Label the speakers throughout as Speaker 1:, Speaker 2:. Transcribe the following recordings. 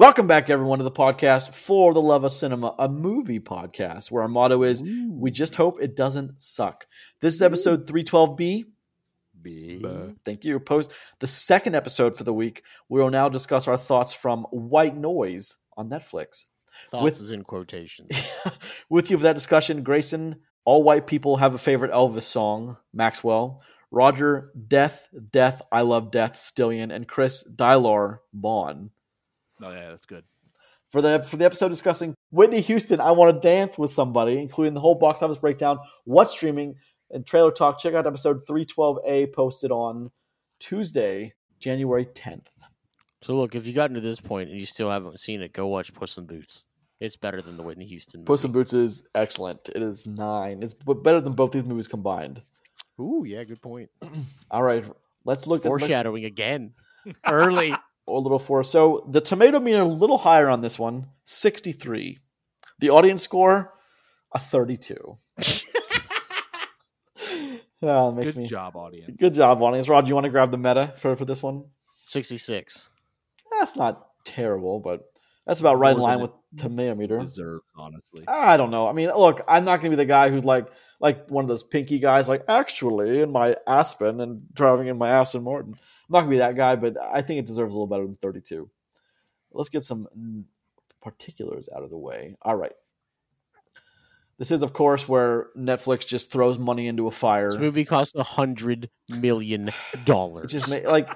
Speaker 1: Welcome back, everyone, to the podcast for the love of cinema, a movie podcast where our motto is we just hope it doesn't suck. This is episode 312B. B. Thank you. Post the second episode for the week. We will now discuss our thoughts from White Noise on Netflix.
Speaker 2: Thoughts
Speaker 1: With-
Speaker 2: is in quotations.
Speaker 1: With you for that discussion, Grayson. All white people have a favorite Elvis song, Maxwell. Roger, Death, Death, I Love Death, Stillion, and Chris, Dylar, Bond.
Speaker 3: Oh yeah, that's good.
Speaker 1: For the for the episode discussing Whitney Houston, I Want to Dance with Somebody, including the whole box office breakdown, what's streaming, and trailer talk. Check out episode 312A posted on Tuesday, January 10th.
Speaker 2: so look, if you gotten to this point and you still haven't seen it, go watch Puss in Boots. It's better than the Whitney Houston. Movie.
Speaker 1: Puss in Boots is excellent. It is nine. It's better than both these movies combined.
Speaker 2: Ooh, yeah, good point.
Speaker 1: All right, let's look at
Speaker 2: Foreshadowing again. Early.
Speaker 1: A little for. So the tomato meter a little higher on this one, 63. The audience score, a 32. yeah, it makes
Speaker 3: Good
Speaker 1: me
Speaker 3: job, audience.
Speaker 1: good job, audience. Rod, do you want to grab the meta for, for this one?
Speaker 2: 66.
Speaker 1: That's not terrible, but that's about right in line
Speaker 3: than
Speaker 1: with tomato meter.
Speaker 3: Deserved, honestly.
Speaker 1: I don't know. I mean, look, I'm not going to be the guy who's like like one of those pinky guys, like actually in my Aspen and driving in my Aston Martin. I'm not to be that guy, but I think it deserves a little better than 32. Let's get some particulars out of the way. All right. This is, of course, where Netflix just throws money into a fire.
Speaker 2: This movie costs a hundred million dollars.
Speaker 1: just like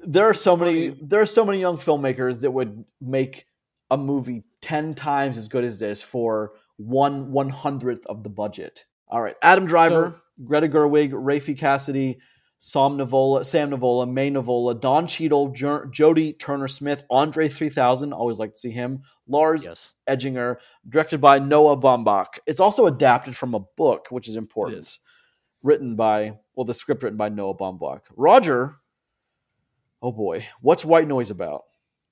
Speaker 1: there are so many there are so many young filmmakers that would make a movie 10 times as good as this for one one hundredth of the budget all right adam driver greta gerwig rafi cassidy sam nivola sam nivola may nivola don Cheadle, Jer- jodie turner smith andre 3000 always like to see him lars
Speaker 2: yes.
Speaker 1: Eidinger, directed by Noah Baumbach. It's also adapted from a book, which is important.
Speaker 3: is.
Speaker 1: Written by, well, the script written by Noah Baumbach. Roger, oh boy, what's White Noise about?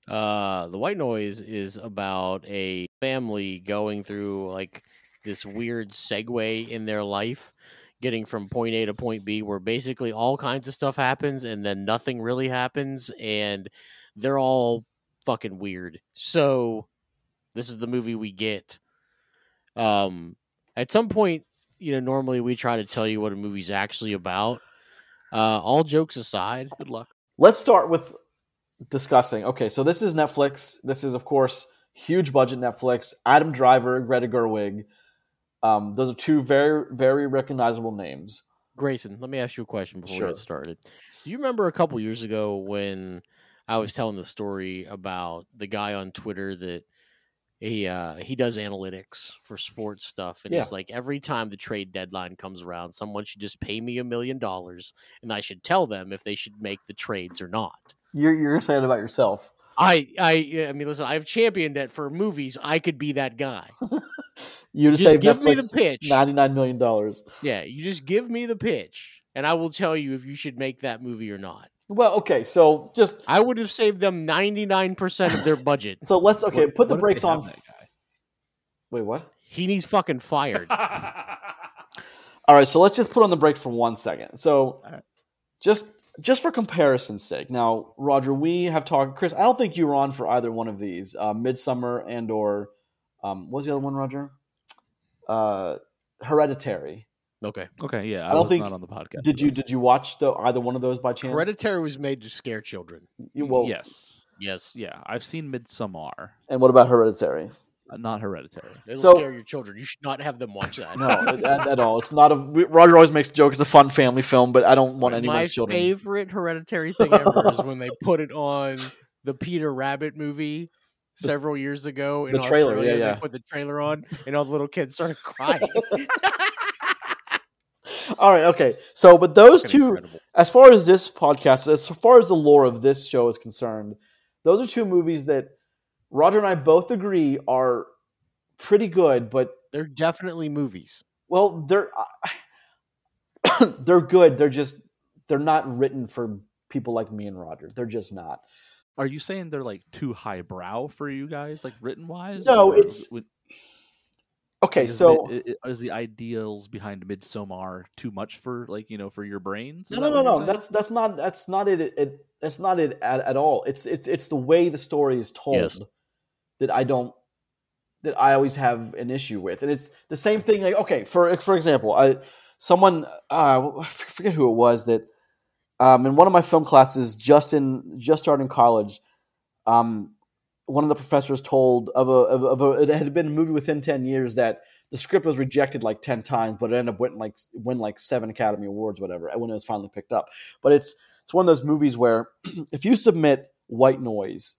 Speaker 2: Uh, the White Noise is about a family going through like this weird segue in their life, getting from point A to point B, where basically all kinds of stuff happens and then nothing really happens, and they're all fucking weird. So, this is the movie we get. Um, at some point, you know, normally we try to tell you what a movie's actually about. Uh, all jokes aside,
Speaker 3: Good luck.
Speaker 1: Let's start with discussing. Okay, so this is Netflix. This is, of course, huge budget Netflix. Adam Driver, Greta Gerwig. Um, those are two very, very recognizable names.
Speaker 2: Grayson, let me ask you a question before
Speaker 1: Sure.
Speaker 2: we get started. Do you remember a couple years ago when I was telling the story about the guy on Twitter that he uh, he does analytics for sports stuff, and
Speaker 1: Yeah.
Speaker 2: it's like every time the trade deadline comes around, someone should just pay me a million dollars, and I should tell them if they should make the trades or not.
Speaker 1: You're, you're excited about yourself.
Speaker 2: I I I mean, listen, I've championed it for movies. I could be that guy.
Speaker 1: You just,
Speaker 2: Just
Speaker 1: save
Speaker 2: give me the pitch.
Speaker 1: $99 million.
Speaker 2: Yeah, you just give me the pitch, and I will tell you if you should make that movie or not.
Speaker 1: Well, okay, so just
Speaker 2: I would have saved them 99% of their budget.
Speaker 1: so let's okay,
Speaker 3: What-
Speaker 1: put the brakes on.
Speaker 3: that guy?
Speaker 1: Wait, what?
Speaker 2: He needs fucking fired.
Speaker 1: All right, so let's just put on the brakes for one second. So,
Speaker 3: All right.
Speaker 1: just just for comparison's sake, now Roger, we have talked. Chris, I don't think you were on for either one of these, uh, Midsommar and or um, what was the other one, Roger? Uh, Hereditary.
Speaker 2: Okay.
Speaker 3: okay, yeah, I,
Speaker 1: I don't
Speaker 3: was
Speaker 1: think-
Speaker 3: not on the podcast.
Speaker 1: Did you did you watch the either one of those by chance?
Speaker 2: Hereditary was made to scare children.
Speaker 1: You- well,
Speaker 3: yes,
Speaker 2: Yes.
Speaker 3: yeah, I've seen Midsommar.
Speaker 1: And what about Hereditary?
Speaker 3: Uh, not Hereditary.
Speaker 2: It'll
Speaker 1: So-
Speaker 2: scare your children. You should not have them watch that.
Speaker 1: No, at, at all. It's not a. we- Roger always makes a joke. It's a fun family film, but I don't want
Speaker 2: My
Speaker 1: anyone's children.
Speaker 2: My favorite hereditary thing ever is when they put it on the Peter Rabbit movie several years ago in
Speaker 1: The trailer,
Speaker 2: Australia.
Speaker 1: yeah, yeah.
Speaker 2: They put the trailer on, and all the little kids started crying.
Speaker 1: All right, okay. So, but those
Speaker 2: Fucking
Speaker 1: two,
Speaker 2: incredible.
Speaker 1: as far as this podcast, as far as the lore of this show is concerned, those are two movies that Roger and I both agree are pretty good, but
Speaker 2: They're definitely movies.
Speaker 1: well, they're uh, they're good. They're just they're not written for people like me and Roger. They're just not.
Speaker 3: Are you saying they're like too highbrow for you guys, like written wise?
Speaker 1: No, it's- Okay,
Speaker 3: Is
Speaker 1: so
Speaker 3: Mid- i- i- is the ideals behind Midsommar too much for like you know for your brains? Is
Speaker 1: no, no, no, no. That's that's not that's not it. it that's not it at, at all. It's it's it's the way the story is told
Speaker 2: Yes.
Speaker 1: That I don't that I always have an issue with, and it's the same thing. Like okay, for for example, I someone uh, I forget who it was that um, in one of my film classes just in just starting college, um, one of the professors told of a, of, a, it had been a movie within ten years that the script was rejected like ten times, but it ended up winning like win like seven Academy Awards, whatever, when it was finally picked up. But it's it's one of those movies where if you submit White Noise,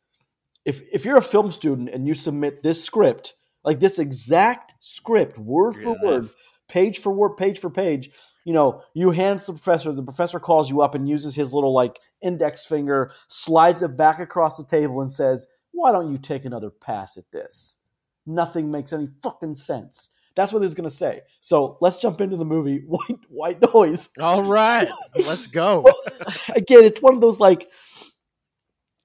Speaker 1: if if you're a film student and you submit this script, like this exact script, word
Speaker 3: You're
Speaker 1: for word, page for word, page for page, you know, you hand the professor, the professor calls you up and uses his little like index finger, slides it back across the table and says, Why don't you take another pass at this? Nothing makes any fucking sense. That's what he's gonna say. So let's jump into the movie White White Noise.
Speaker 2: All right, let's go.
Speaker 1: Again, it's one of those like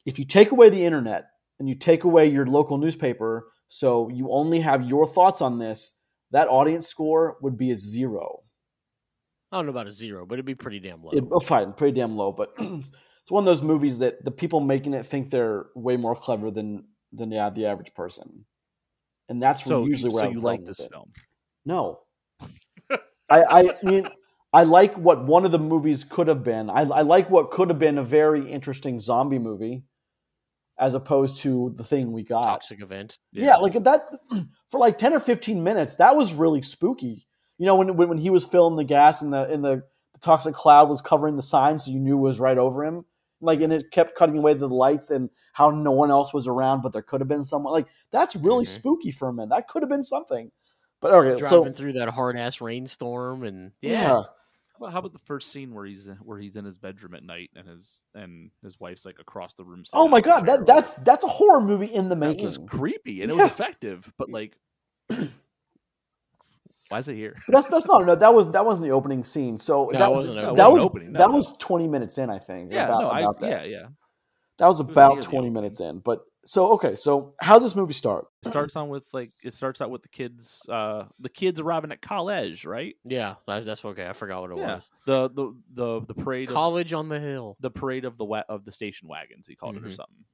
Speaker 1: if you take away the internet and you take away your local newspaper, so you only have your thoughts on this, that audience score would be a zero.
Speaker 2: I don't know about a zero, but it'd be pretty damn low.
Speaker 1: It, oh, fine, pretty damn low, but it's one of those movies that the people making it think they're way more clever than than yeah, the average person, and that's
Speaker 3: so
Speaker 1: usually where
Speaker 3: so
Speaker 1: I'm
Speaker 3: you like this
Speaker 1: it.
Speaker 3: film?
Speaker 1: No. I, I mean, I like what one of the movies could have been. I, I like what could have been a very interesting zombie movie, as opposed to the thing we got.
Speaker 2: Toxic event.
Speaker 1: Yeah, like that for like ten or fifteen minutes. That was really spooky. You know, when when, when he was filling the gas and the and the, the toxic cloud was covering the sign, so you knew it was right over him. Like, and it kept cutting away the lights and how no one else was around, but there could have been someone. Like, that's really
Speaker 2: Mhm.
Speaker 1: spooky for a minute. That could have been something. But okay,
Speaker 2: Driving
Speaker 1: so
Speaker 2: through that hard ass rainstorm and
Speaker 1: yeah.
Speaker 2: yeah.
Speaker 3: How about, how about the first scene where he's where he's in his bedroom at night and his and his wife's like across the room?
Speaker 1: Oh my god, that
Speaker 3: or
Speaker 1: that's that's a horror movie in the
Speaker 3: that
Speaker 1: making.
Speaker 3: was creepy and it
Speaker 1: Yeah.
Speaker 3: was effective, but like, why is it here?
Speaker 1: But that's that's not no. That was that wasn't the opening scene. So
Speaker 2: No,
Speaker 1: that
Speaker 2: wasn't
Speaker 3: No,
Speaker 2: an
Speaker 3: it
Speaker 1: that
Speaker 3: wasn't
Speaker 1: was
Speaker 3: opening, no,
Speaker 1: that
Speaker 3: no.
Speaker 1: was twenty minutes in. I think.
Speaker 3: Yeah,
Speaker 1: about,
Speaker 3: no, I
Speaker 1: about that.
Speaker 3: yeah yeah.
Speaker 1: That was
Speaker 3: was
Speaker 1: about
Speaker 3: the
Speaker 1: twenty minutes in. But so okay, so how's this movie start?
Speaker 3: It starts on with like it starts out with the kids, uh, the kids arriving at college, right?
Speaker 2: Yeah, that's, that's okay. I forgot what it
Speaker 3: Yeah.
Speaker 2: was.
Speaker 3: The the the the parade of,
Speaker 2: College on the hill.
Speaker 3: the parade of the wa- of the station wagons. He called it or
Speaker 2: Mhm.
Speaker 3: something.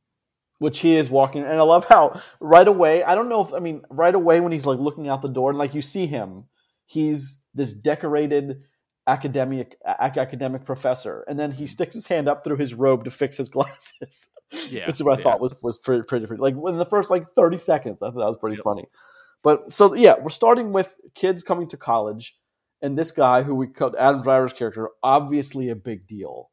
Speaker 1: Which he is walking, and I love how right away. I don't know if I mean right away when he's like looking out the door, and like you see him, he's this decorated academic ac- academic professor, and then he sticks his hand up through his robe to fix his glasses.
Speaker 3: Yeah,
Speaker 1: which is what I
Speaker 3: yeah.
Speaker 1: thought was was pretty pretty, pretty like in the first like thirty seconds. I thought that was pretty
Speaker 3: Yep.
Speaker 1: funny. But so yeah, we're starting with kids coming to college, and this guy who we called Adam Driver's character, obviously a big deal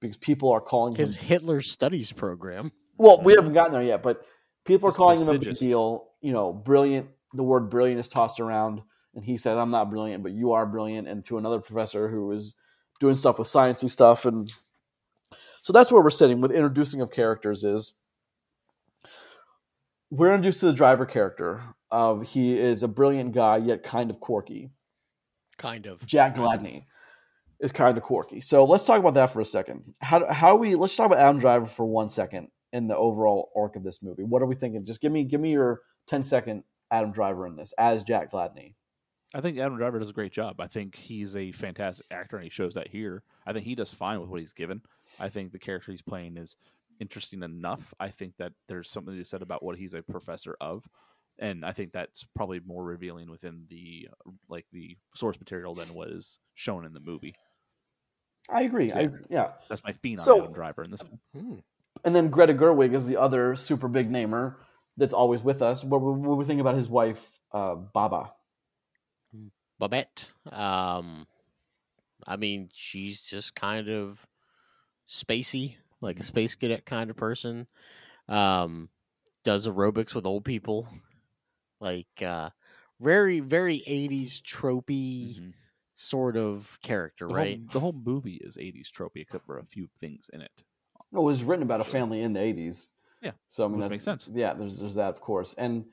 Speaker 1: because people are calling
Speaker 2: His
Speaker 1: him.
Speaker 2: Hitler studies program.
Speaker 1: Well, we haven't gotten there yet, but people are calling him a big deal. You know, brilliant. The word brilliant is tossed around, and he says, "I'm not brilliant, but you are brilliant." And to another professor who is doing stuff with sciencey stuff, and so that's where we're sitting with introducing of characters. Is we're introduced to the driver character of he is a brilliant guy yet kind of quirky.
Speaker 2: Kind of.
Speaker 1: Jack Gladney is kind of quirky. So let's talk about that for a second. How how do we let's talk about Adam Driver for one second in the overall arc of this movie. What are we thinking? Just give me give me your 10 second Adam Driver in this as Jack Gladney.
Speaker 3: I think Adam Driver does a great job. I think he's a fantastic actor, and he shows that here. I think he does fine with what he's given. I think the character he's playing is interesting enough. I think that there's something to be said about what he's a professor of, and I think that's probably more revealing within the uh, like the source material than was shown in the movie.
Speaker 1: I agree. I,
Speaker 3: Yeah.
Speaker 1: yeah.
Speaker 3: That's my phenom
Speaker 1: So-
Speaker 3: Adam Driver in this one.
Speaker 2: Hmm.
Speaker 1: And then Greta Gerwig is the other super big namer that's always with us. What what we think about his wife, uh, Baba?
Speaker 2: Babette. Um, I mean, she's just kind of spacey, like a space cadet kind of person. Um, does aerobics with old people, like uh, very very eighties tropey
Speaker 3: Mhm.
Speaker 2: sort of character,
Speaker 3: The,
Speaker 2: right?
Speaker 3: whole, the whole movie is 80s tropey, except for a few things in it.
Speaker 1: It was written about a family in the 80s.
Speaker 3: Yeah,
Speaker 1: So I mean
Speaker 3: which
Speaker 1: that's
Speaker 3: makes sense.
Speaker 1: Yeah, there's there's that of course. And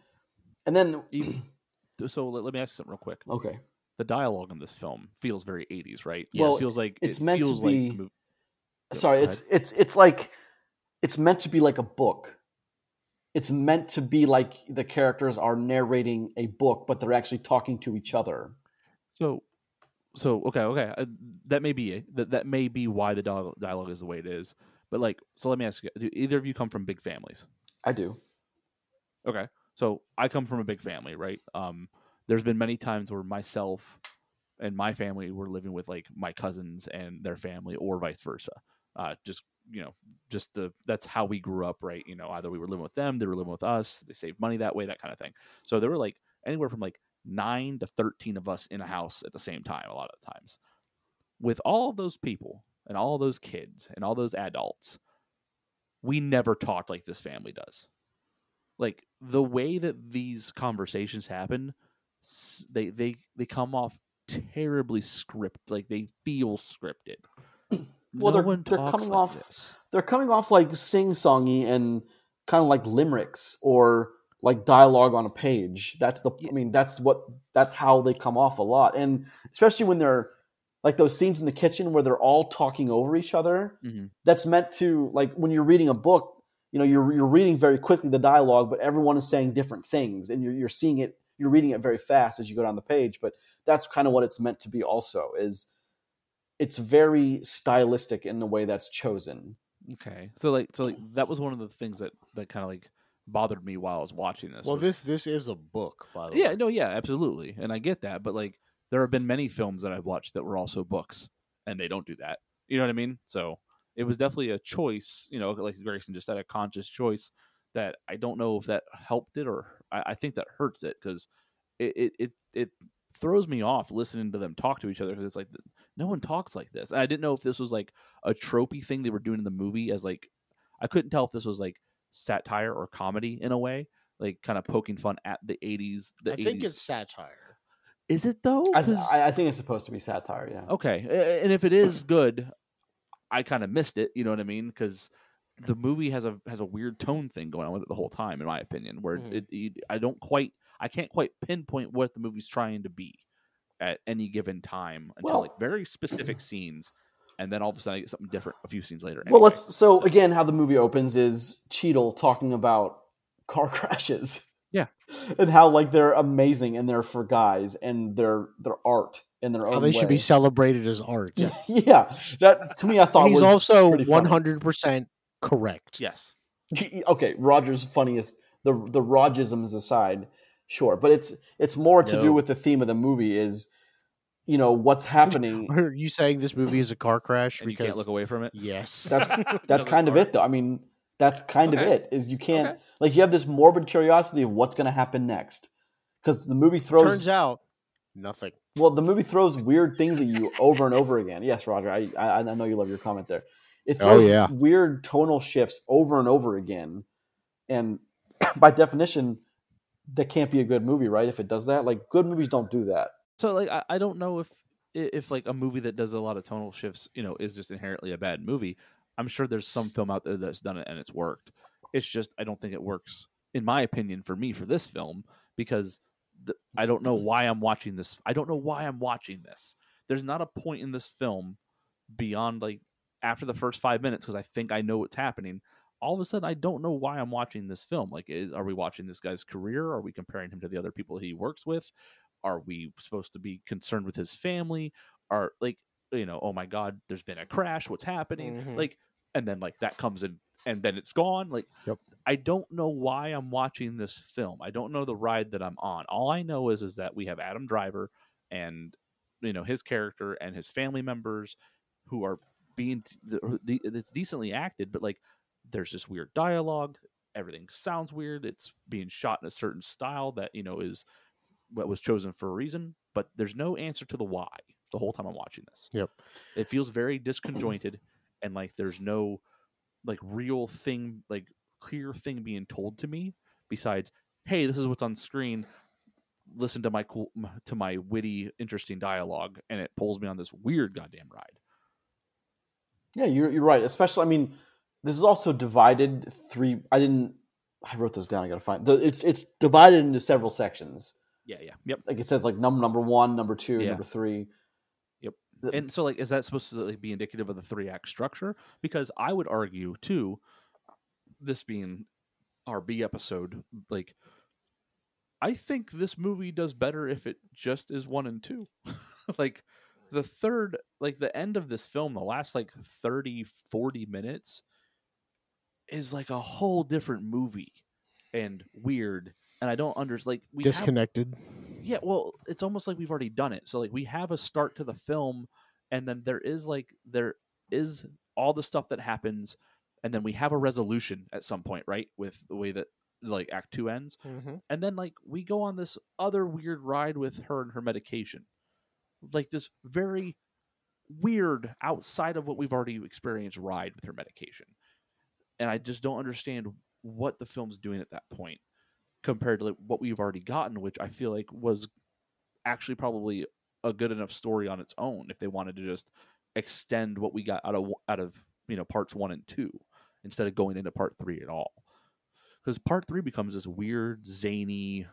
Speaker 1: and then
Speaker 3: Even- So let, let me ask you something real quick.
Speaker 1: okay.
Speaker 3: The dialogue in this film feels very 80s, right?
Speaker 1: Well,
Speaker 3: it feels like
Speaker 1: it's
Speaker 3: it
Speaker 1: meant to
Speaker 3: feels like
Speaker 1: be-
Speaker 3: the
Speaker 1: Sorry, it's it's it's like it's meant to be like a book. it's meant to be like the characters are narrating a book, but they're actually talking to each other.
Speaker 3: So, so okay, okay, uh, that may be it. That that may be why the dialogue, dialogue is the way it is. But like, so let me ask you: Do either of you come from big families?
Speaker 1: I do.
Speaker 3: Okay, so I come from a big family, right? Um, there's been many times where myself and my family were living with like my cousins and their family, or vice versa. Uh, just you know, just the that's how we grew up, right? You know, either we were living with them, they were living with us, they saved money that way, that kind of thing. So there were like anywhere from like nine to thirteen of us in a house at the same time, a lot of the times. With all those people and all those kids and all those adults, we never talked like this family does. Like the way that these conversations happen, they they they come off terribly script like they feel scripted.
Speaker 1: Well,
Speaker 3: no
Speaker 1: they're-
Speaker 3: one
Speaker 1: they're coming
Speaker 3: like
Speaker 1: off-
Speaker 3: this.
Speaker 1: They're coming off like sing songy and kind of like limericks or like dialogue on a page. That's the I mean, that's what that's how they come off a lot. And especially when they're like those scenes in the kitchen where they're all talking over each other.
Speaker 3: Mhm.
Speaker 1: That's meant to like when you're reading a book, you know, you're you're reading very quickly the dialogue, but everyone is saying different things and you're you're seeing it you're reading it very fast as you go down the page, but that's kind of what it's meant to be also is it's very stylistic in the way that's chosen.
Speaker 3: Okay, so like so like that was one of the things that that kind of like bothered me while I was watching this.
Speaker 2: Well,
Speaker 3: was-
Speaker 2: this this is a book, by the way.
Speaker 3: yeah, no, yeah, absolutely, and I get that, but like there have been many films that I've watched that were also books, and they don't do that. You know what I mean? So it was definitely a choice. You know, like Grayson just said, a conscious choice that I don't know if that helped it or I, I think that hurts it because it, it it it throws me off listening to them talk to each other because it's like no one talks like this. And I didn't know if this was like a tropey thing they were doing in the movie as like I couldn't tell if this was like satire or comedy in a way, like kind of poking fun at the '80s. The
Speaker 2: I think it's satire.
Speaker 3: is it though?
Speaker 1: I, th- I, I think it's supposed to be satire. Yeah.
Speaker 3: okay, and if it is good, I kind of missed it. You know what I mean? Because the movie has a has a weird tone thing going on with it the whole time, in my opinion. Where
Speaker 2: Mhm.
Speaker 3: it, it, I don't quite, I can't quite pinpoint what the movie's trying to be at any given time until
Speaker 1: Well-
Speaker 3: like very specific scenes, and then all of a sudden I get something different a few scenes later.
Speaker 1: Well, let's. So again, how the movie opens is Cheadle talking about car crashes.
Speaker 3: Yeah.
Speaker 1: and how like they're amazing and they're for guys and their their art in their
Speaker 2: How
Speaker 1: own
Speaker 2: they should be celebrated as art.
Speaker 1: yeah, that to me I thought
Speaker 2: And he's
Speaker 1: was
Speaker 2: also one hundred percent correct.
Speaker 3: yes,
Speaker 1: okay. Roger's funniest. The the Rogisms aside, sure, but it's it's more to do with the theme of the movie is, you know, what's happening.
Speaker 2: Are you saying this movie is a car crash?
Speaker 3: and you can't look away from it.
Speaker 2: yes,
Speaker 1: That's that's kind of it though. I mean, that's kind of it. Is you can't
Speaker 3: Okay.
Speaker 1: like you have this morbid curiosity of what's going to happen next because the movie throws
Speaker 2: turns out nothing.
Speaker 1: well the movie throws weird things at you over and over again. Yes, Roger, I I, I know you love your comment there. It
Speaker 2: Oh,
Speaker 1: throws
Speaker 2: yeah.
Speaker 1: weird tonal shifts over and over again, and by definition, that can't be a good movie, right? If it does that, like good movies don't do that.
Speaker 3: So like I, I don't know if if like a movie that does a lot of tonal shifts, you know, is just inherently a bad movie. I'm sure there's some film out there that's done it and it's worked. It's just I don't think it works, in my opinion, for me for this film because the, I don't know why I'm watching this. I don't know why I'm watching this. There's not a point in this film beyond like after the first five minutes because I think I know what's happening. All of a sudden, I don't know why I'm watching this film. Like, is, are we watching this guy's career? Are we comparing him to the other people he works with? Are we supposed to be concerned with his family? Are like, you know, oh my God, there's been a crash. What's happening?
Speaker 2: Mhm.
Speaker 3: Like, and then like that comes in, and then it's gone. Like,
Speaker 2: Yep.
Speaker 3: I don't know why I'm watching this film. I don't know the ride that I'm on. All I know is is that we have Adam Driver and you know his character and his family members who are being the, the, it's decently acted, but like there's this weird dialogue. Everything sounds weird. It's being shot in a certain style that you know is what was chosen for a reason, but there's no answer to the why the whole time I'm watching this.
Speaker 2: Yep.
Speaker 3: It feels very disconjointed and like there's no like real thing like clear thing being told to me besides hey this is what's on screen listen to my cool to my witty interesting dialogue and it pulls me on this weird goddamn ride
Speaker 1: Yeah, you're you're right. Especially, I mean, this is also divided three. I didn't. I wrote those down. I gotta find. The, it's it's divided into several sections.
Speaker 3: yeah yeah yep
Speaker 1: Like it says, like number number one, number two,
Speaker 3: Yeah.
Speaker 1: number three.
Speaker 3: Yep. And so like is that supposed to like, be indicative of the three act structure because i would argue too this being our B episode, like I think this movie does better if it just is one and two. like the third, like the end of this film, the last like 30, 40 minutes is like a whole different movie and weird. And I don't understand. Like we have-
Speaker 2: Disconnected.
Speaker 3: yeah, well, it's almost like we've already done it. So like we have a start to the film and then there is like there is all the stuff that happens and then we have a resolution at some point, right? With the way that like act 2 ends.
Speaker 2: Mm-hmm.
Speaker 3: And then like we go on this other weird ride with her and her medication. Like this very weird outside of what we've already experienced ride with her medication. And I just don't understand what the film's doing at that point compared to like, what we've already gotten, which I feel like was actually probably a good enough story on its own if they wanted to just extend what we got out of out of you know parts one and two instead of going into part three at all. Because part three becomes this weird, zany,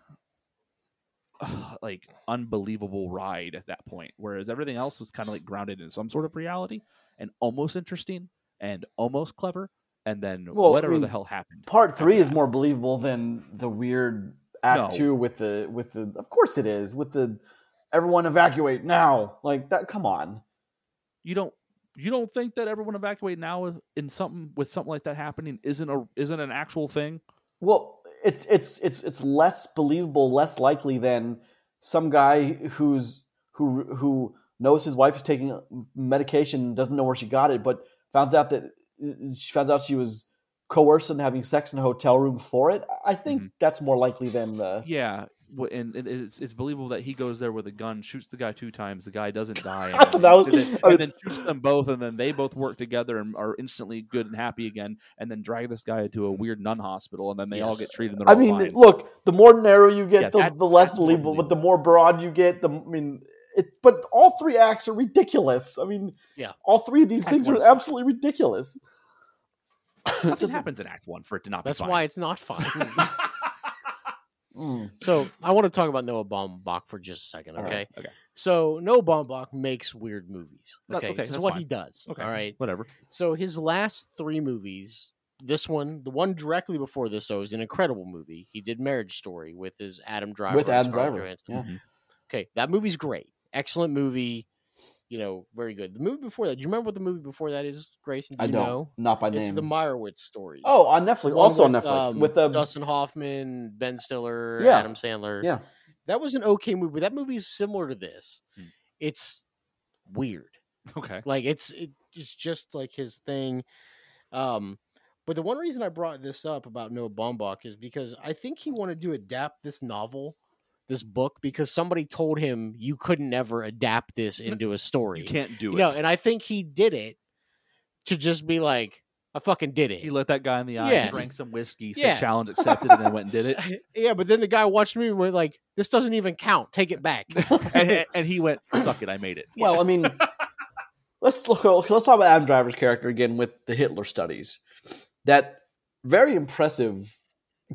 Speaker 3: like unbelievable ride at that point, whereas everything else was kind of like grounded in some sort of reality and almost interesting and almost clever. And then
Speaker 1: Well, I
Speaker 3: whatever
Speaker 1: mean,
Speaker 3: the hell happened.
Speaker 1: Part three is
Speaker 3: that.
Speaker 1: more believable than the weird Act
Speaker 3: No.
Speaker 1: Two with the with the. Of course it is with the everyone evacuate now. Like that. Come on.
Speaker 3: you don't you don't think that everyone evacuate now in something with something like that happening isn't a isn't an actual thing?
Speaker 1: Well, it's it's it's it's less believable, less likely than some guy who's who who knows his wife is taking medication, doesn't know where she got it, but finds out that she finds out she was coerced into having sex in a hotel room for it. I think
Speaker 3: Mhm.
Speaker 1: that's more likely than the.
Speaker 3: Yeah, and it's, it's believable that he goes there with a gun, shoots the guy two times, the guy doesn't die, and, then,
Speaker 1: that was-
Speaker 3: and then,
Speaker 1: I was-
Speaker 3: and then shoots them both, and then they both work together and are instantly good and happy again, and then drag this guy to a weird nun hospital, and then they all get treated. And they're
Speaker 1: I mean,
Speaker 3: fine.
Speaker 1: look, the more narrow you get,
Speaker 3: Yeah,
Speaker 1: the,
Speaker 3: that-
Speaker 1: the less believable. But the more broad you get, the I mean, it. But all three acts are ridiculous. I mean,
Speaker 2: Yeah.
Speaker 1: all three of these
Speaker 3: Act
Speaker 1: things are absolutely ridiculous.
Speaker 3: nothing
Speaker 1: Just-
Speaker 3: happens in Act One for it to not
Speaker 2: That's
Speaker 3: be fine.
Speaker 2: why it's not fun.
Speaker 1: Mm.
Speaker 2: so I want to talk about Noah Baumbach for just a second, okay?
Speaker 1: right,
Speaker 3: okay.
Speaker 2: So Noah Baumbach makes weird movies. Okay,
Speaker 3: okay,
Speaker 2: this is
Speaker 3: that's
Speaker 2: what
Speaker 3: fine.
Speaker 2: he does.
Speaker 3: okay,
Speaker 2: All right.
Speaker 3: whatever.
Speaker 2: So his last three movies, this one, the one directly before this, though, is an incredible movie. He did Marriage Story with his Adam Driver.
Speaker 1: With Adam Driver, yeah.
Speaker 3: Mhm.
Speaker 2: Okay, that movie's great. Excellent movie. You know, very good. The movie before that, do you remember what the movie before that is, Grayson? Do
Speaker 1: I
Speaker 2: you
Speaker 1: don't,
Speaker 2: know?
Speaker 1: not by
Speaker 2: It's
Speaker 1: name.
Speaker 2: It's the Meyerowitz story.
Speaker 1: oh, on Netflix, also on Netflix with the
Speaker 2: Dustin Hoffman, Ben Stiller,
Speaker 1: Yeah.
Speaker 2: Adam Sandler.
Speaker 1: yeah.
Speaker 2: That was an okay movie. That movie is similar to this.
Speaker 3: Hmm.
Speaker 2: It's weird.
Speaker 3: Okay.
Speaker 2: Like it's it, it's just like his thing. Um, but the one reason I brought this up about Noah Baumbach is because I think he wanted to adapt this novel, this book, because somebody told him you couldn't ever adapt this into a story.
Speaker 3: You can't do
Speaker 2: You
Speaker 3: it.
Speaker 2: know, and I think he did it to just be like, I fucking did it.
Speaker 3: he let that guy in the eye,
Speaker 2: Yeah.
Speaker 3: drank some whiskey, said
Speaker 2: Yeah.
Speaker 3: challenge accepted, and then went and did it.
Speaker 2: yeah, but then the guy watched me and went like, "This doesn't even count. Take it back."
Speaker 3: and, and he went, "Fuck it, I made it."
Speaker 1: Well, I mean, let's look. Let's talk about Adam Driver's character again with the Hitler studies. That very impressive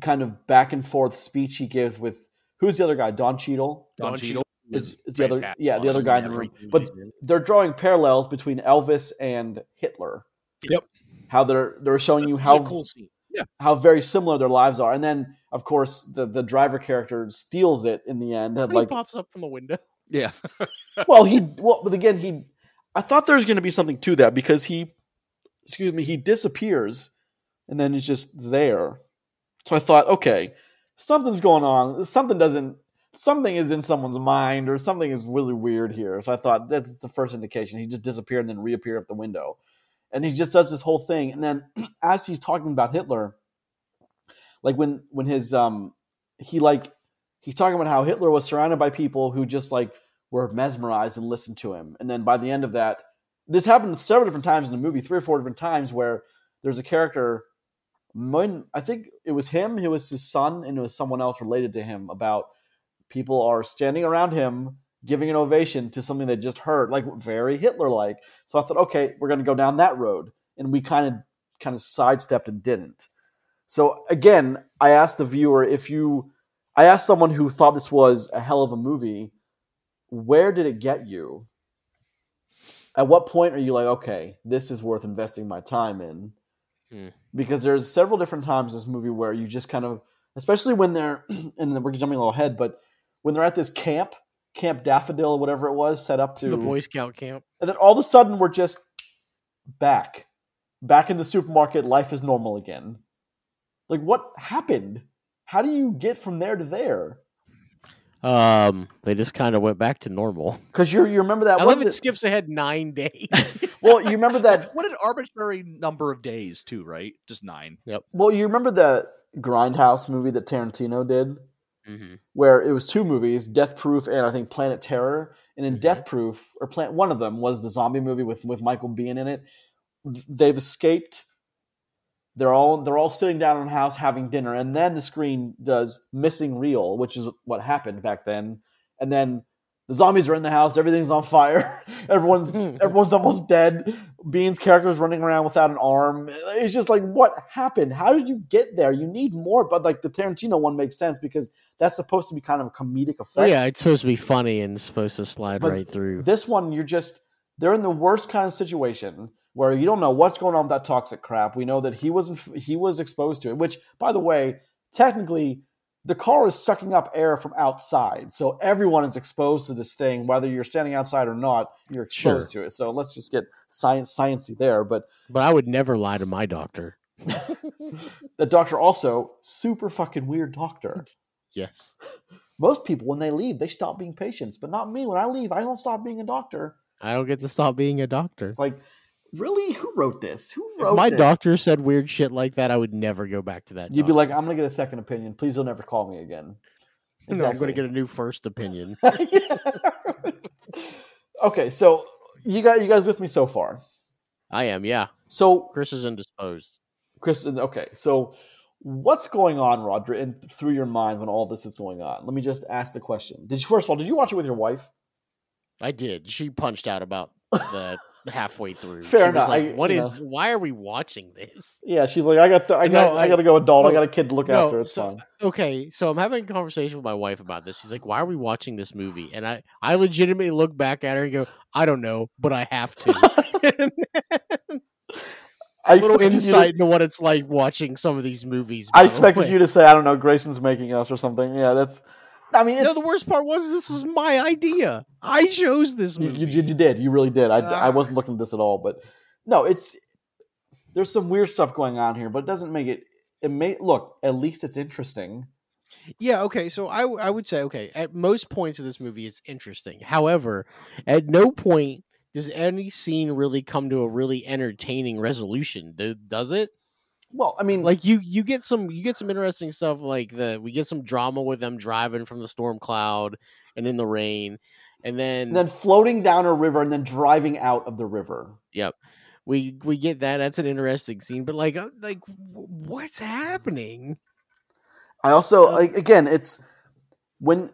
Speaker 1: kind of back and forth speech he gives with who's the other guy? Don Cheadle
Speaker 3: Don
Speaker 2: Don
Speaker 3: Cheadle
Speaker 1: is, is the other.
Speaker 3: fantastic.
Speaker 1: Yeah, the other guy in the room. But they're drawing parallels between Elvis and Hitler.
Speaker 2: Yep.
Speaker 1: How they're they're showing you how
Speaker 2: a cool scene.
Speaker 1: how very similar their lives are, and then of course the the driver character steals it in the end.
Speaker 2: When
Speaker 1: Like
Speaker 2: he pops up from the window.
Speaker 3: Yeah,
Speaker 1: well, he well, but again, he. I thought there was going to be something to that because he, excuse me, he disappears, and then he's just there. So I thought, okay, something's going on. Something doesn't. Something is in someone's mind, or something is really weird here. So I thought that's the first indication. He just disappeared and then reappeared at the window, and he just does this whole thing. And then as he's talking about Hitler, like when when his um, he like he's talking about how Hitler was surrounded by people who just like were mesmerized and listened to him. And then by the end of that, this happened several different times in the movie, three or four different times where there's a character. When I think it was him, it was his son, and it was someone else related to him about people are standing around him giving an ovation to something they just heard, like very Hitler like. So I thought, okay, we're going to go down that road, and we kind of kind of sidestepped and didn't. So again, I asked the viewer if you, I asked someone who thought this was a hell of a movie, where did it get you? At what point are you like, okay, this is worth investing my time in?
Speaker 2: Hmm.
Speaker 1: because there's several different times in this movie where you just kind of, especially when they're, and we're jumping a little ahead, but when they're at this camp, Camp Daffodil, or whatever it was, set up to
Speaker 2: The Boy Scout camp.
Speaker 1: and then all of a sudden we're just back, back in the supermarket. Life is normal again. Like what happened? How do you get from there to there?
Speaker 2: Um, they just kind of went back to normal.
Speaker 1: Because you you remember that?
Speaker 2: I love
Speaker 1: is
Speaker 2: it skips ahead nine days.
Speaker 1: Well, you remember that
Speaker 3: What an arbitrary number of days, too, right? Just nine. Yep.
Speaker 1: Well, you remember the Grindhouse movie that Tarantino did,
Speaker 2: mm-hmm.
Speaker 1: where it was two movies, Death Proof and I think Planet Terror. And in
Speaker 2: Mhm.
Speaker 1: Death Proof, or Planet, one of them was the zombie movie with with Michael Biehn in it. They've escaped. They're all they're all sitting down in a house having dinner, and then the screen does missing reel, which is what happened back then. And then the zombies are in the house, everything's on fire, everyone's hmm. everyone's almost dead. Biehn's character is running around without an arm. It's just like, what happened? How did you get there? You need more, but like the Tarantino one makes sense because that's supposed to be kind of a comedic effect.
Speaker 2: yeah, it's supposed to be funny and supposed to slide
Speaker 1: But
Speaker 2: right through.
Speaker 1: This one, you're just they're in the worst kind of situation where you don't know what's going on with that toxic crap. We know that he wasn't he was exposed to it, which by the way, technically the car is sucking up air from outside. So everyone is exposed to this thing, whether you're standing outside or not, you're exposed to it. So let's just get science sciencey there. But
Speaker 2: But I would never lie to my doctor.
Speaker 1: the doctor also super fucking weird doctor.
Speaker 2: Yes.
Speaker 1: Most people when they leave, they stop being patients, but not me. When I leave, I don't stop being a doctor.
Speaker 2: I don't get to stop being a doctor.
Speaker 1: It's like, really? Who wrote this? Who
Speaker 2: If
Speaker 1: wrote
Speaker 2: my
Speaker 1: this?
Speaker 2: doctor said weird shit like that, I would never go back to that.
Speaker 1: You'd be like, I'm gonna get a second opinion. Please don't ever call me again.
Speaker 2: no, I'm going to get a new first opinion.
Speaker 1: okay, so you got you guys with me so far.
Speaker 2: I am, yeah.
Speaker 1: So
Speaker 2: Chris is indisposed.
Speaker 1: Kristen, okay, so what's going on, Roger, and through your mind when all this is going on? Let me just ask the question. Did you first of all, did you watch it with your wife?
Speaker 2: I did. She punched out about the halfway through.
Speaker 1: Fair
Speaker 2: she was
Speaker 1: enough.
Speaker 2: Like,
Speaker 1: I-
Speaker 2: what is? Why are we watching this?
Speaker 1: Yeah, she's like, I got, th- I got,
Speaker 2: No,
Speaker 1: I,
Speaker 2: I-
Speaker 1: got to go adult. I got a kid to look
Speaker 2: no,
Speaker 1: after. It's
Speaker 2: so-
Speaker 1: fine.
Speaker 2: Okay, so I'm having a conversation with my wife about this. She's like, "Why are we watching this movie?" And I, I legitimately look back at her and go, "I don't know, but I have to."
Speaker 1: I
Speaker 2: a little
Speaker 1: you to-
Speaker 2: insight into what it's like watching some of these movies.
Speaker 1: I expected you to say, I don't know, Grayson's making us or something. Yeah, that's. I mean,
Speaker 2: No, the worst part was this was my idea. I chose this
Speaker 1: You,
Speaker 2: movie.
Speaker 1: you, you did. You really did. I, I
Speaker 2: Ah.
Speaker 1: wasn't looking at this at all, but no, it's there's some weird stuff going on here, but it doesn't make it. It may look at least it's interesting.
Speaker 2: Yeah, okay. So I I would say, okay, at most points of this movie, it's interesting. However, at no point does any scene really come to a really entertaining resolution. Does it?
Speaker 1: Well, I mean,
Speaker 2: Like you, you get some, you get some interesting stuff. Like the we get some drama with them driving from the storm cloud and in the rain, and then,
Speaker 1: and then floating down a river and then driving out of the river.
Speaker 2: Yep, we we get that. That's an interesting scene. But like, uh, like what's happening?
Speaker 1: I also
Speaker 2: Um,
Speaker 1: like again, it's when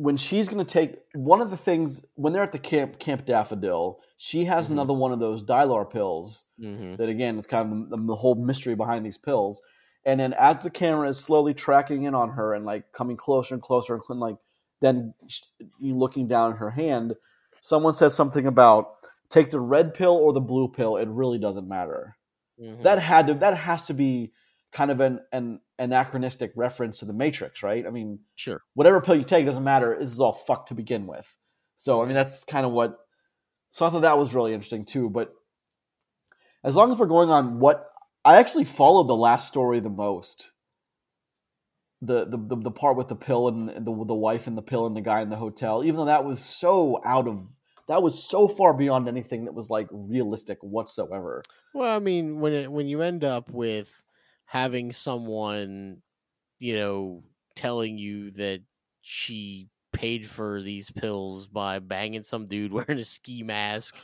Speaker 1: when she's going to take one of the things when they're at the camp Camp Daffodil, she has
Speaker 2: Mhm.
Speaker 1: another one of those Dylar pills
Speaker 2: hmm
Speaker 1: that again it's kind of the, the whole mystery behind these pills and then as the camera is slowly tracking in on her and like coming closer and closer and like then you looking down at her hand someone says something about take the red pill or the blue pill it really doesn't matter
Speaker 2: Mm-hmm.
Speaker 1: that had to that has to be kind of an, an anachronistic reference to the matrix right i mean
Speaker 2: sure.
Speaker 1: whatever pill you take doesn't matter. This is all fucked to begin with. So I mean that's kind of what. So I thought that was really interesting too. But as long as we're going on what I actually followed the last story the most. The the the, the part with the pill and the the wife and the pill and the guy in the hotel, even though that was so out of that was so far beyond anything that was like realistic whatsoever.
Speaker 2: Well, I mean, when it, when you end up with having someone, you know, telling you that she paid for these pills by banging some dude wearing a ski mask,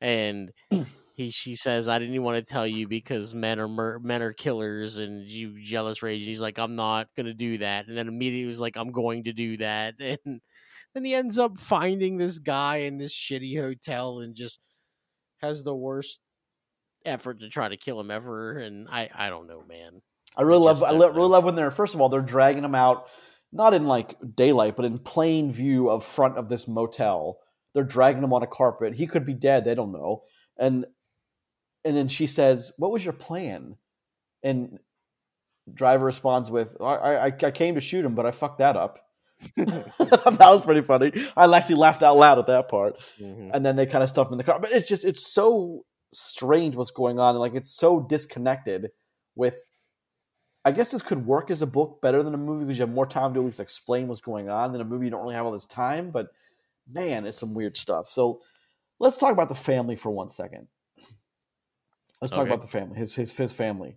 Speaker 2: and he she says, "I didn't even want to tell you because men are mur- men are killers and you jealous rage." He's like, "I'm not gonna do that," and then immediately was like, "I'm going to do that," and then he ends up finding this guy in this shitty hotel and just has the worst effort to try to kill him ever and i i don't know man
Speaker 1: I really love I really love when they're first of all they're dragging him out not in like daylight but in plain view of front of this motel. They're dragging him on a carpet. He could be dead, they don't know. And and then she says, "What was your plan?" and driver responds with, "I I, I came to shoot him, but I fucked that up." that was pretty funny. I actually laughed out loud at that part.
Speaker 2: Mhm.
Speaker 1: And then they kind of stuff him in the car, but it's just it's so strange what's going on. Like it's so disconnected with. I guess this could work as a book better than a movie because you have more time to at least explain what's going on. Than a movie, you don't really have all this time. But man, it's some weird stuff. So let's talk about the family for one second. Let's talk
Speaker 2: Okay.
Speaker 1: about the family, his his his family.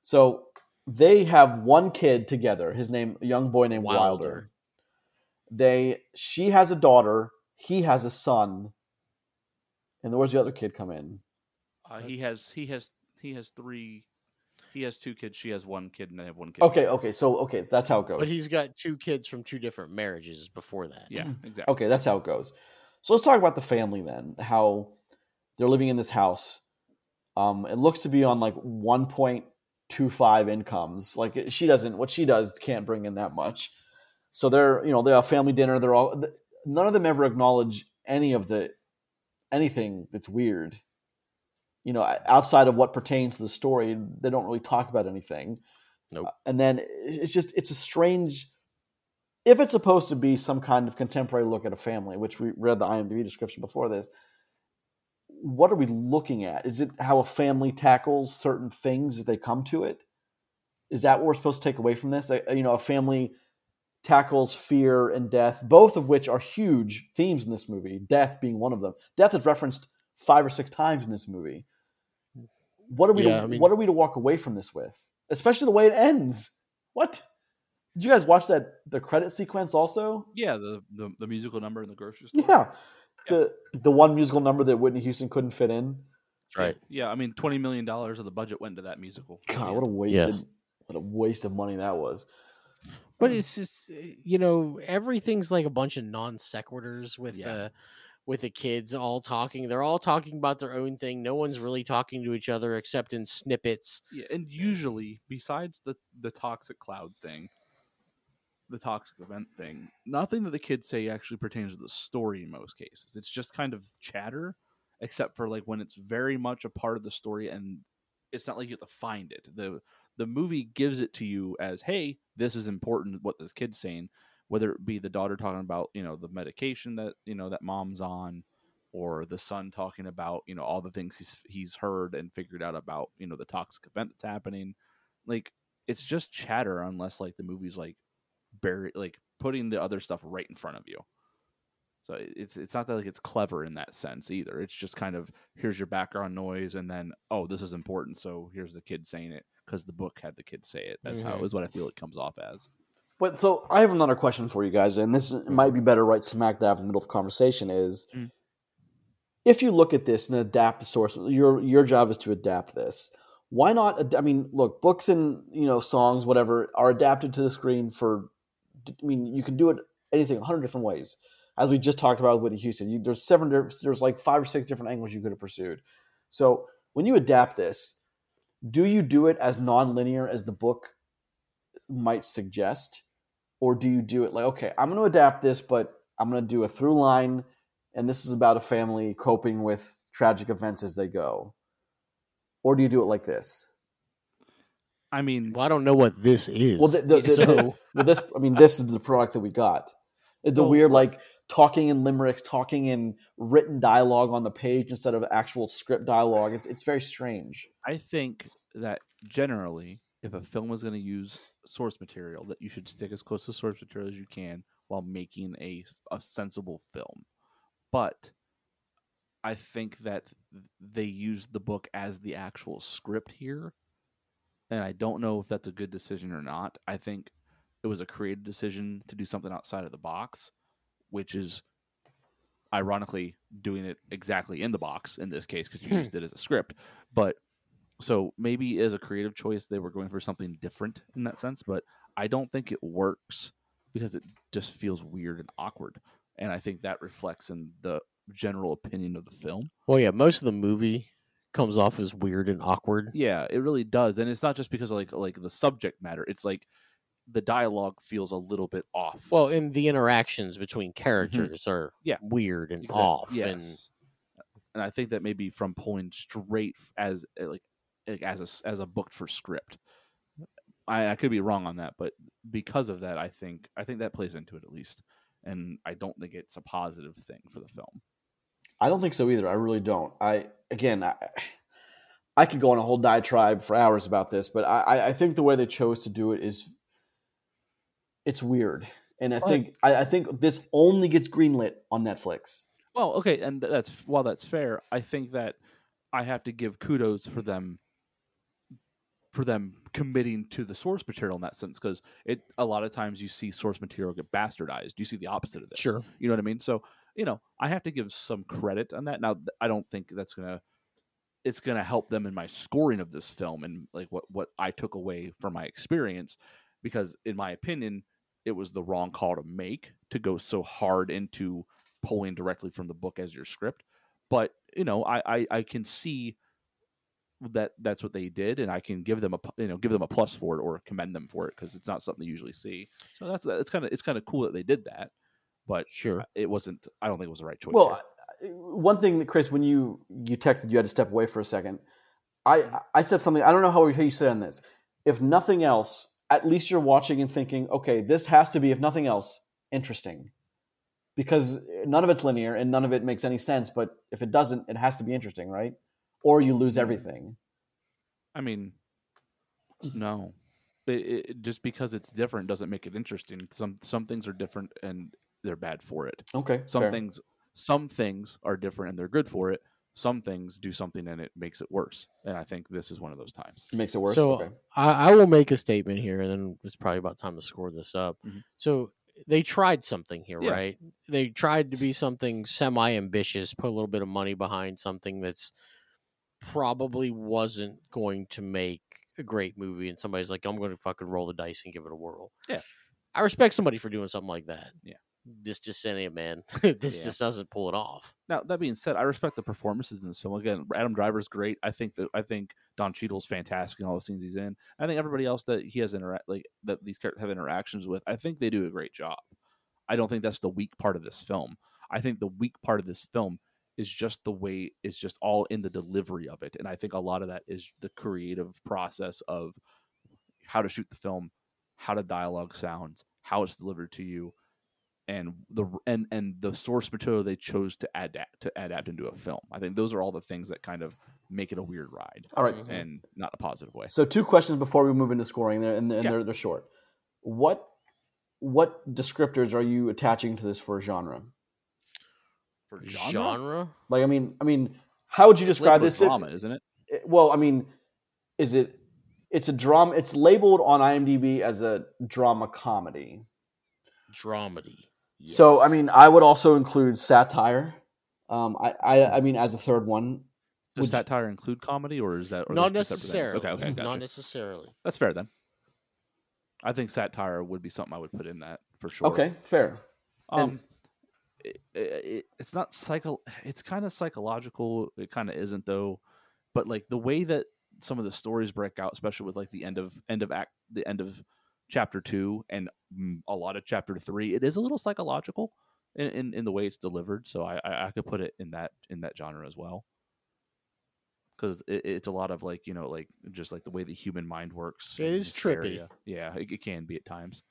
Speaker 1: So they have one kid together. His name, a young boy named Wilder.
Speaker 2: Wilder.
Speaker 1: They, she has a daughter. He has a son. And where's the other kid come in?
Speaker 3: Uh, he has he has he has three. He has two kids. She has one kid, and they have one kid.
Speaker 1: Okay, okay, so okay, that's how it goes.
Speaker 2: But he's got two kids from two different marriages before that.
Speaker 3: Yeah, exactly.
Speaker 1: Okay, that's how it goes. So let's talk about the family then. How they're living in this house. Um, it looks to be on like 1.25 incomes. Like she doesn't, what she does can't bring in that much. So they're, you know, they have family dinner. They're all, none of them ever acknowledge any of the, anything that's weird. You know, outside of what pertains to the story, they don't really talk about anything.
Speaker 2: Nope.
Speaker 1: And then it's just, it's a strange, if it's supposed to be some kind of contemporary look at a family, which we read the IMDb description before this, what are we looking at? Is it how a family tackles certain things as they come to it? Is that what we're supposed to take away from this? Uh, You know, a family tackles fear and death, both of which are huge themes in this movie. Death being one of them. Death is referenced five or six times in this movie. What are we?
Speaker 2: Yeah,
Speaker 1: to,
Speaker 2: I mean-
Speaker 1: what are we to walk away from this with? Especially the way it ends. What? Did you guys watch that the credit sequence also?
Speaker 3: Yeah, the, the the musical number in the grocery store.
Speaker 1: Yeah. The the one musical number that Whitney Houston couldn't fit in.
Speaker 2: That's right.
Speaker 3: Yeah, I mean, twenty million dollars of the budget went to that musical.
Speaker 1: God, what a wasted
Speaker 2: Yes.
Speaker 1: what a waste of money that was.
Speaker 2: But it's just uh, you know everything's like a bunch of non sequiturs with
Speaker 3: Yeah.
Speaker 2: uh with the kids all talking. They're all talking about their own thing. No one's really talking to each other except in snippets.
Speaker 3: Yeah, and usually, besides the the toxic cloud thing, the toxic event thing, nothing that the kids say actually pertains to the story in most cases. It's just kind of chatter, except for like when it's very much a part of the story, and it's not like you have to find it. the The movie gives it to you as, "Hey, this is important. What this kid's saying." Whether it be the daughter talking about you know the medication that you know that mom's on, or the son talking about you know all the things he's he's heard and figured out about you know the toxic event that's happening. Like it's just chatter unless like the movie's like bury like putting the other stuff right in front of you. So it's it's not that like it's clever in that sense either. It's just kind of here's your background noise and then oh this is important so here's the kid saying it because the book had the kid say it. That's how
Speaker 2: Mhm.
Speaker 3: is what i feel it comes off as
Speaker 1: But so I have another question for you guys, and this might be better right smack dab in the middle of the conversation. Is
Speaker 3: Mm.
Speaker 1: if you look at this and adapt the source, your your job is to adapt this. Why not? I mean, look, books and you know songs, whatever, are adapted to the screen for. I mean, you can do it anything, a hundred different ways. As we just talked about with Whitney Houston, you, there's seven, there's like five or six different angles you could have pursued. So when you adapt this, do you do it as non-linear as the book might suggest? Or do you do it like okay i'm going to adapt this but i'm going to do a through line and this is about a family coping with tragic events as they go? Or do you do it like this?
Speaker 3: I mean
Speaker 2: Well, I don't know what this is.
Speaker 1: well the, the, the-
Speaker 2: so
Speaker 1: well, this i mean this is the product that we got. The
Speaker 3: Well,
Speaker 1: weird like talking in limericks talking in written dialogue on the page instead of actual script dialogue. It's, it's very strange.
Speaker 3: I think that generally, if a film is going to use source material, that you should stick as close to source material as you can while making a a sensible film. But I think that they used the book as the actual script here, and I don't know if that's a good decision or not. I think it was a creative decision to do something outside of the box, which is ironically doing it exactly in the box in this case because you
Speaker 2: Hmm.
Speaker 3: used it as a script. But so maybe as a creative choice they were going for something different in that sense but i don't think it works because it just feels weird and awkward and i think that reflects in the general opinion of the film
Speaker 2: well, yeah, most of the movie comes off as weird and awkward.
Speaker 3: yeah it really does and it's not just because of like like the subject matter it's like the dialogue feels a little bit off
Speaker 2: Well, and the interactions between characters are
Speaker 3: Mm-hmm. Yeah.
Speaker 2: weird and
Speaker 3: Exact-
Speaker 2: off. And
Speaker 3: yes and i think that maybe from pulling straight as like like as a as a booked for script I, I could be wrong on that, but because of that, I think I think that plays into it at least, and I don't think it's a positive thing for the film.
Speaker 1: I don't think so either. I really don't. I again, I, I could go on a whole diatribe for hours about this, but I, I think the way they chose to do it is it's weird, and I think I, I think this only gets greenlit on Netflix.
Speaker 3: Well, okay, and that's while that's fair, I think that I have to give kudos for them for them committing to the source material in that sense because it a lot of times you see source material get bastardized. You see the opposite of this.
Speaker 2: Sure.
Speaker 3: You know what I mean? So, you know, I have to give some credit on that. Now, I don't think that's to it's to help them in my scoring of this film and like what what I took away from my experience because in my opinion, it was the wrong call to make to go so hard into pulling directly from the book as your script. But, you know, I I, I can see that that's what they did and I can give them a you know give them a plus for it or commend them for it because it's not something you usually see. So that's it's kind of it's kind of cool that they did that. But
Speaker 2: Sure.
Speaker 3: it wasn't I don't think it was the right choice.
Speaker 1: Well,
Speaker 3: here.
Speaker 1: One thing that Chris, when you you texted, you had to step away for a second. I mm-hmm. I said something. I don't know how, how you said on this. If nothing else, at least you're watching and thinking, okay, this has to be, if nothing else, interesting, because none of it's linear and none of it makes any sense. But if it doesn't, it has to be interesting, right? Or you lose everything.
Speaker 3: I mean, no, it, it, just because it's different doesn't make it interesting. Some some things are different and they're bad for it.
Speaker 1: Okay,
Speaker 3: Some
Speaker 1: fair.
Speaker 3: things some things are different and they're good for it. Some things do something and it makes it worse. And I think this is one of those times.
Speaker 1: It makes it worse.
Speaker 2: So
Speaker 1: okay.
Speaker 2: I, I will make a statement here, and then it's probably about time to score this up.
Speaker 3: Mhm.
Speaker 2: So they tried something here,
Speaker 3: Yeah.
Speaker 2: right? They tried to be something semi-ambitious, put a little bit of money behind something that's probably wasn't going to make a great movie, and somebody's like, "I'm going to fucking roll the dice and give it a whirl."
Speaker 3: Yeah.
Speaker 2: I respect somebody for doing something like that.
Speaker 3: Yeah.
Speaker 2: This just ain't it, man. this
Speaker 3: Yeah.
Speaker 2: just doesn't pull it off.
Speaker 3: Now that being said, I respect the performances in this film. Again, Adam Driver's great. I think that I think Don Cheadle's fantastic in all the scenes he's in. I think everybody else that he has interact like that these characters have interactions with. I think they do a great job. I don't think that's the weak part of this film. I think the weak part of this film is just the way it's just all in the delivery of it, and I think a lot of that is the creative process of how to shoot the film, how the dialogue sounds, how it's delivered to you, and the and and the source material they chose to adapt to adapt into a film. I think those are all the things that kind of make it a weird ride
Speaker 1: All right.
Speaker 2: Mhm.
Speaker 3: and not a positive way.
Speaker 1: So two questions before we move into scoring, there and, and
Speaker 3: Yeah.
Speaker 1: they're they're short. What what descriptors are you attaching to this for genre?
Speaker 3: For
Speaker 2: Genre?
Speaker 1: Like, I mean, I mean, how would you
Speaker 3: It's
Speaker 1: describe
Speaker 3: labeled
Speaker 1: this? if-
Speaker 3: drama, isn't it?
Speaker 1: it- well, I mean, is it? It's a drama. It's labeled on IMDb as a drama comedy.
Speaker 2: Dramedy.
Speaker 1: So, I mean, I would also include satire. Um, I, I, I mean, as a third one,
Speaker 3: Does
Speaker 1: would
Speaker 3: satire include comedy, or is that or
Speaker 2: not
Speaker 3: those two separate things?
Speaker 2: necessarily.
Speaker 3: Okay, okay, gotcha.
Speaker 2: Not necessarily.
Speaker 3: That's fair then. I think satire would be something I would put in that for sure.
Speaker 1: okay, fair.
Speaker 3: Um, it, it, it's not psycho. It's kind of psychological. It kind of isn't though. But like the way that some of the stories break out, especially with like the end of end of act, the end of chapter two, and mm, a lot of chapter three, it is a little psychological in, in, in the way it's delivered. So I, I I could put it in that in that genre as well. Because it, it's a lot of like you know like just like the way the human mind works.
Speaker 2: it is trippy.
Speaker 3: hysteria. Yeah, it, it can be at times.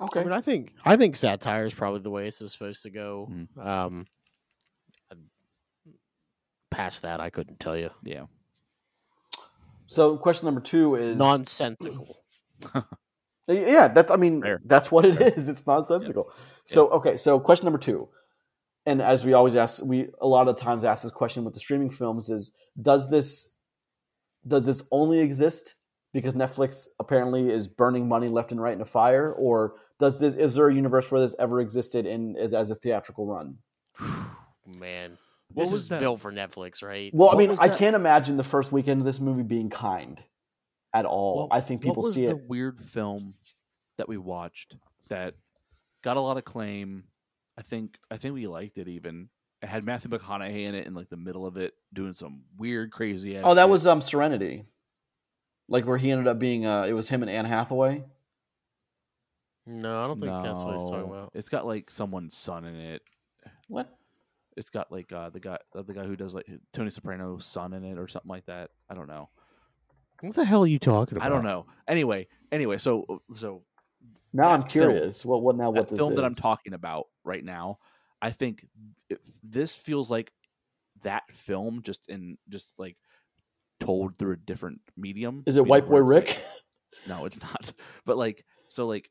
Speaker 1: Okay,
Speaker 2: I mean, I think I think satire is probably the way it's supposed to go.
Speaker 3: Mhm.
Speaker 2: Um, past that, I couldn't tell you.
Speaker 3: Yeah.
Speaker 1: so question number two is
Speaker 2: Nonsensical.
Speaker 1: Yeah, that's. I mean,
Speaker 3: Fair.
Speaker 1: that's what it
Speaker 3: Fair.
Speaker 1: is. It's nonsensical. So, okay. So, question number two, and as we always ask, we a lot of times ask this question with the streaming films: is does this does this only exist because Netflix apparently is burning money left and right in a fire, or does this is there a universe where this ever existed in as, as a theatrical run?
Speaker 2: Man,
Speaker 3: What
Speaker 2: this
Speaker 3: was
Speaker 2: is
Speaker 3: that?
Speaker 2: built for Netflix, right?
Speaker 1: Well, I mean, I can't imagine the first weekend of this movie being kind at all.
Speaker 3: What-
Speaker 1: I think people
Speaker 3: what was
Speaker 1: see
Speaker 3: the
Speaker 1: it.
Speaker 3: weird film that we watched that got a lot of claim. I think I think we liked it even. It had Matthew McConaughey in it in like the middle of it, doing some weird, crazy. ass
Speaker 1: Oh, that
Speaker 3: shit.
Speaker 1: was um Serenity, like where he ended up being. Uh, it was him and Anne Hathaway.
Speaker 2: no, I don't think that's what he's talking about.
Speaker 3: It's got like someone's son in it.
Speaker 1: What?
Speaker 3: It's got like uh, the guy, uh, the guy who does like Tony Soprano's son in it or something like that. I don't know.
Speaker 2: What the hell are you talking about?
Speaker 3: I don't know. Anyway, anyway, so so
Speaker 1: Now I'm
Speaker 3: That film-
Speaker 1: curious. What what now? What
Speaker 3: that film
Speaker 1: is?
Speaker 3: that I'm talking about right now, I think it, this feels like that film just in just like told through a different medium.
Speaker 1: Is it White Boy Rick?
Speaker 3: No, it's not. But like so like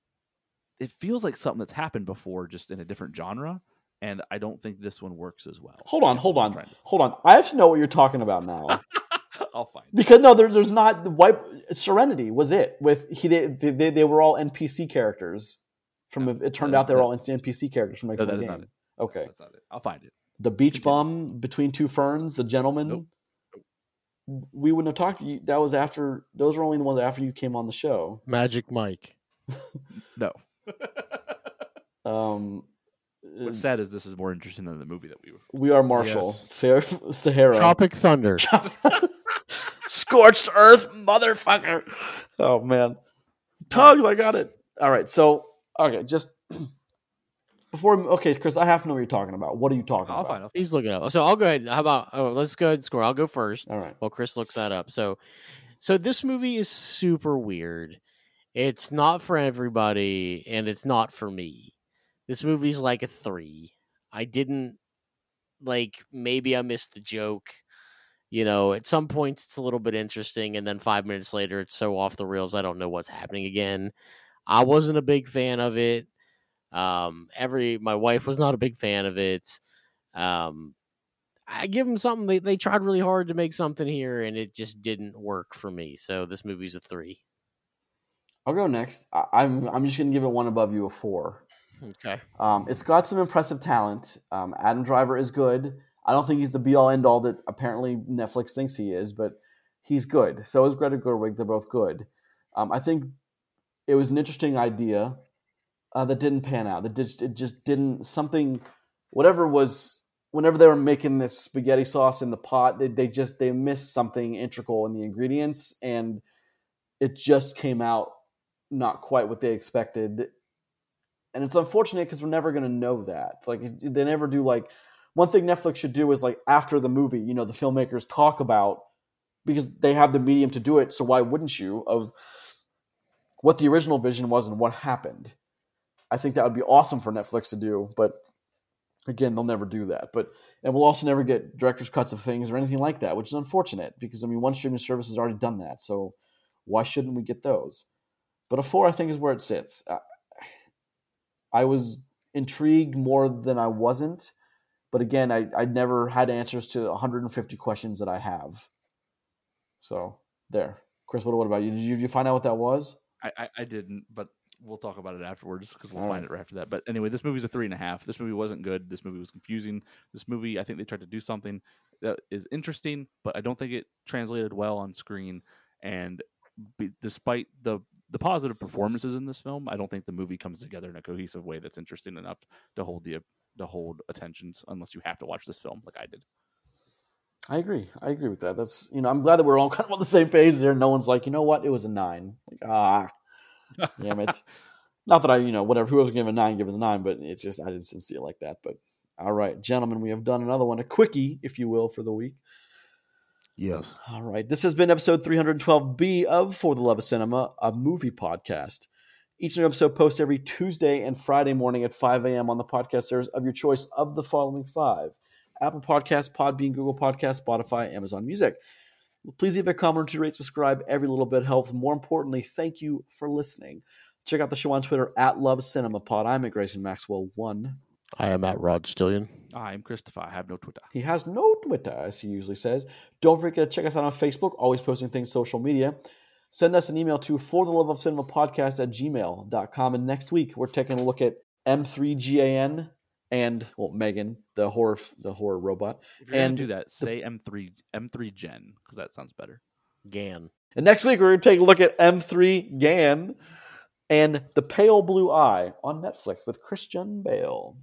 Speaker 3: it feels like something that's happened before just in a different genre and I don't think this one works as well.
Speaker 1: Hold on, hold on, hold on. I have to know what you're talking about now.
Speaker 3: I'll find
Speaker 1: because no, there, there's not white Serenity was it with he they, they, they were all NPC characters. From
Speaker 3: No,
Speaker 1: it turned
Speaker 3: no,
Speaker 1: out they were
Speaker 3: no.
Speaker 1: all NPC characters from
Speaker 3: No,
Speaker 1: making
Speaker 3: that
Speaker 1: the
Speaker 3: is not
Speaker 1: game.
Speaker 3: it.
Speaker 1: Okay,
Speaker 3: That's not it. I'll find it.
Speaker 1: the beach bum between two ferns, the gentleman.
Speaker 3: Nope.
Speaker 1: We wouldn't have talked. to you- That was after. Those were only the ones after you came on the show.
Speaker 2: Magic Mike.
Speaker 3: No.
Speaker 1: Um,
Speaker 3: What's sad is this is more interesting than the movie that we were.
Speaker 1: we are Marshall.
Speaker 3: Yes.
Speaker 1: Fair Sahara.
Speaker 2: Tropic Thunder.
Speaker 1: Scorched Earth, motherfucker. Oh man, Tugs, I got it. All right, so okay, just before. Okay, Chris, I have to know what you're talking about. What are you talking
Speaker 3: I'll
Speaker 1: about?
Speaker 3: find. I'll
Speaker 2: He's looking up. So I'll go ahead. How about oh, let's go ahead and score. I'll go first
Speaker 1: All right.
Speaker 2: Well, Chris looks that up. So, so this movie is super weird. It's not for everybody, and it's not for me. This movie's like a three. I didn't like. Maybe I missed the joke. You know, at some points it's a little bit interesting, and then five minutes later it's so off the rails I don't know what's happening again. I wasn't a big fan of it. Um, every my wife was not a big fan of it. Um, I give them something. They they tried really hard to make something here, and it just didn't work for me. So this movie's a three.
Speaker 1: I'll go next. I, I'm I'm just gonna give it one above you a four.
Speaker 2: Okay.
Speaker 1: Um, it's got some impressive talent. Um, Adam Driver is good. I don't think he's the be all end all that apparently Netflix thinks he is, but he's good. So is Greta Gerwig. They're both good. Um, I think it was an interesting idea uh, that didn't pan out. That just it just didn't something whatever was whenever they were making this spaghetti sauce in the pot, they, they just they missed something integral in the ingredients and it just came out not quite what they expected and it's unfortunate because we're never going to know that. It's like they never do. Like one thing Netflix should do is like after the movie, you know, the filmmakers talk about because they have the medium to do it. So why wouldn't you of what the original vision was and what happened? I think that would be awesome for Netflix to do, but again, they'll never do that. But and we'll also never get director's cuts of things or anything like that, which is unfortunate because I mean, one streaming service has already done that, so why shouldn't we get those? But a four, I think, is where it sits. Uh, I was intrigued more than I wasn't. But again, I, I never had answers to 150 questions that I have. So there. Chris, what, what about you? Did, you? did you find out what that was?
Speaker 3: I, I, I didn't, but we'll talk about it afterwards because we'll
Speaker 1: All
Speaker 3: find
Speaker 1: right.
Speaker 3: it right after that. But anyway, this movie's a three and a half. This movie wasn't good. This movie was confusing. This movie, I think they tried to do something that is interesting, but I don't think it translated well on screen. And be, despite the the positive performances in this film, I don't think the movie comes together in a cohesive way that's interesting enough to hold the to hold attentions unless you have to watch this film like I did.
Speaker 1: I agree. I agree with that. That's you know, I'm glad that we're all kind of on the same page there. No one's like, you know what, it was a nine. Like, ah, damn it. Not that I, you know, whatever. Whoever's giving a nine, give us a nine. But it's just I didn't see it like that. But all right, gentlemen, we have done another one, a quickie, if you will, for the week.
Speaker 2: Yes.
Speaker 1: All right. This has been episode 312B of For the Love of Cinema, a movie podcast. Each new episode posts every Tuesday and Friday morning at 5 a.m. on the podcast service of your choice of the following five Apple Podcasts, Podbean, Google Podcasts, Spotify, Amazon Music. Please leave a comment to rate, subscribe. Every little bit helps. More importantly, thank you for listening. Check out the show on Twitter at Love Cinema Pod. I'm at Grayson Maxwell1.
Speaker 2: I am at Rod Stillion.
Speaker 3: I'm Christopher. I have no Twitter.
Speaker 1: He has no Twitter, as he usually says. Don't forget to check us out on Facebook, always posting things social media. Send us an email to for the love of cinema podcast at gmail.com. And next week, we're taking a look at M3GAN and, well, Megan, the horror the horror robot.
Speaker 3: If you're
Speaker 1: And
Speaker 3: gonna do that, say M3 M3 Gen because that sounds better.
Speaker 2: Gan.
Speaker 1: And next week, we're going to take a look at M3 GAN and The Pale Blue Eye on Netflix with Christian Bale.